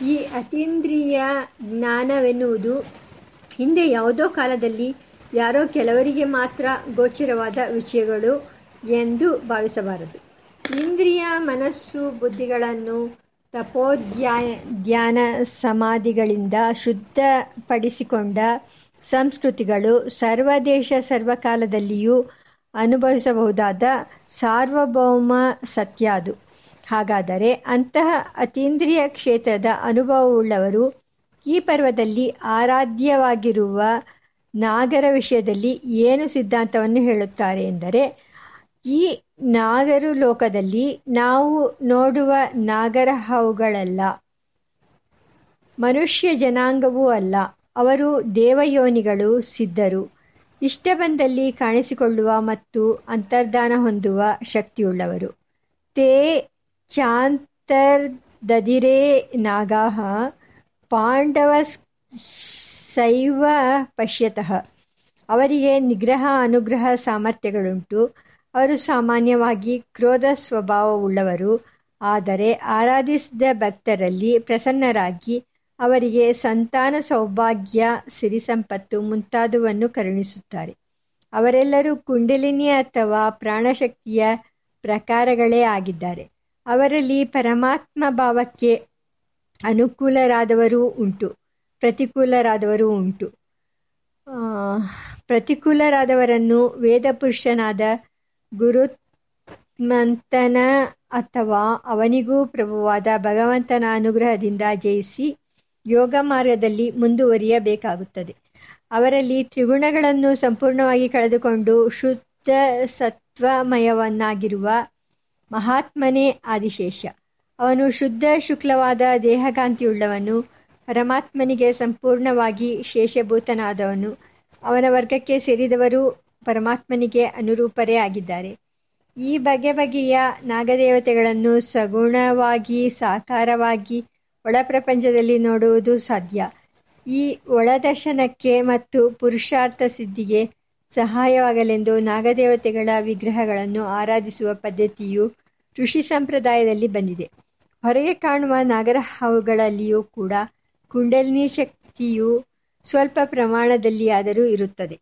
ಈ ಅತೀಂದ್ರಿಯ ಜ್ಞಾನವೆನ್ನುವುದು ಹಿಂದೆ ಯಾವುದೋ ಕಾಲದಲ್ಲಿ ಯಾರೋ ಕೆಲವರಿಗೆ ಮಾತ್ರ ಗೋಚರವಾದ ವಿಷಯಗಳು ಎಂದು ಭಾವಿಸಬಾರದು. ಇಂದ್ರಿಯ, ಮನಸ್ಸು, ಬುದ್ಧಿಗಳನ್ನು ತಪೋಧ್ಯಾ ಧ್ಯಾನ ಸಮಾಧಿಗಳಿಂದ ಶುದ್ಧಪಡಿಸಿಕೊಂಡ ಸಂಸ್ಕೃತಿಗಳು ಸರ್ವದೇಶ, ಸರ್ವಕಾಲದಲ್ಲಿಯೂ ಅನುಭವಿಸಬಹುದಾದ ಸಾರ್ವಭೌಮ ಸತ್ಯ ಅದು. ಹಾಗಾದರೆ ಅಂತಹ ಅತೀಂದ್ರಿಯ ಕ್ಷೇತ್ರದ ಅನುಭವವುಳ್ಳವರು ಈ ಪರ್ವದಲ್ಲಿ ಆರಾಧ್ಯವಾಗಿರುವ ನಾಗರ ವಿಷಯದಲ್ಲಿ ಏನು ಸಿದ್ಧಾಂತವನ್ನು ಹೇಳುತ್ತಾರೆ ಎಂದರೆ, ಈ ನಾಗರು ಲೋಕದಲ್ಲಿ ನಾವು ನೋಡುವ ನಾಗರ ಹಾವುಗಳಲ್ಲ. ಮನುಷ್ಯ ಜನಾಂಗವೂ ಅಲ್ಲ. ಅವರು ದೇವಯೋನಿಗಳು, ಸಿದ್ಧರು. ಇಷ್ಟ ಬಂದಲ್ಲಿ ಕಾಣಿಸಿಕೊಳ್ಳುವ ಮತ್ತು ಅಂತರ್ಧಾನ ಹೊಂದುವ ಶಕ್ತಿಯುಳ್ಳವರು. ತೇ ಚಾಂತರ್ದದಿರೇ ನಾಗಾಹ ಪಾಂಡವ ಶೈವ ಪಶ್ಯತಃ. ಅವರಿಗೆ ನಿಗ್ರಹ ಅನುಗ್ರಹ ಸಾಮರ್ಥ್ಯಗಳುಂಟು. ಅವರು ಸಾಮಾನ್ಯವಾಗಿ ಕ್ರೋಧ ಸ್ವಭಾವವುಳ್ಳವರು. ಆದರೆ ಆರಾಧಿಸಿದ ಭಕ್ತರಲ್ಲಿ ಪ್ರಸನ್ನರಾಗಿ ಅವರಿಗೆ ಸಂತಾನ ಸೌಭಾಗ್ಯ, ಸಿರಿ ಸಂಪತ್ತು ಮುಂತಾದವನ್ನು ಕರುಣಿಸುತ್ತಾರೆ. ಅವರೆಲ್ಲರೂ ಕುಂಡಲಿನಿ ಅಥವಾ ಪ್ರಾಣಶಕ್ತಿಯ ಪ್ರಕಾರಗಳೇ ಆಗಿದ್ದಾರೆ. ಅವರಲ್ಲಿ ಪರಮಾತ್ಮ ಭಾವಕ್ಕೆ ಅನುಕೂಲರಾದವರೂ ಉಂಟು, ಪ್ರತಿಕೂಲರಾದವರೂ ಉಂಟು. ಪ್ರತಿಕೂಲರಾದವರನ್ನು ವೇದಪುರುಷನಾದ ಗುರುತ್ಮಂತನ ಅಥವಾ ಅವನಿಗೂ ಪ್ರಭುವಾದ ಭಗವಂತನ ಅನುಗ್ರಹದಿಂದ ಜಯಿಸಿ ಯೋಗ ಮಾರ್ಗದಲ್ಲಿ ಮುಂದುವರಿಯಬೇಕಾಗುತ್ತದೆ. ಅವರಲ್ಲಿ ತ್ರಿಗುಣಗಳನ್ನು ಸಂಪೂರ್ಣವಾಗಿ ಕಳೆದುಕೊಂಡು ಶುದ್ಧ ಸತ್ವಮಯವನ್ನಾಗಿರುವ ಮಹಾತ್ಮನೇ ಆದಿಶೇಷ. ಅವನು ಶುದ್ಧ, ಶುಕ್ಲವಾದ, ದೇಹಕಾಂತಿಯುಳ್ಳವನು. ಪರಮಾತ್ಮನಿಗೆ ಸಂಪೂರ್ಣವಾಗಿ ಶೇಷಭೂತನಾದವನು. ಅವನ ವರ್ಗಕ್ಕೆ ಸೇರಿದವರು ಪರಮಾತ್ಮನಿಗೆ ಅನುರೂಪರೇ ಆಗಿದ್ದಾರೆ. ಈ ಬಗೆ ಬಗೆಯ ನಾಗದೇವತೆಗಳನ್ನು ಸಗುಣವಾಗಿ, ಸಾಕಾರವಾಗಿ ಒಳಪ್ರಪಂಚದಲ್ಲಿ ನೋಡುವುದು ಸಾಧ್ಯ. ಈ ಒಳದರ್ಶನಕ್ಕೆ ಮತ್ತು ಪುರುಷಾರ್ಥ ಸಿದ್ಧಿಗೆ ಸಹಾಯವಾಗಲೆಂದು ನಾಗದೇವತೆಗಳ ವಿಗ್ರಹಗಳನ್ನು ಆರಾಧಿಸುವ ಪದ್ಧತಿಯು ಋಷಿ ಸಂಪ್ರದಾಯದಲ್ಲಿ ಬಂದಿದೆ. ಹೊರಗೆ ಕಾಣುವ ನಾಗರ ಹಾವುಗಳಲ್ಲಿಯೂ ಕೂಡ ಕುಂಡಲಿನಿ ಶಕ್ತಿಯು ಸ್ವಲ್ಪ ಪ್ರಮಾಣದಲ್ಲಿಯಾದರೂ ಇರುತ್ತದೆ.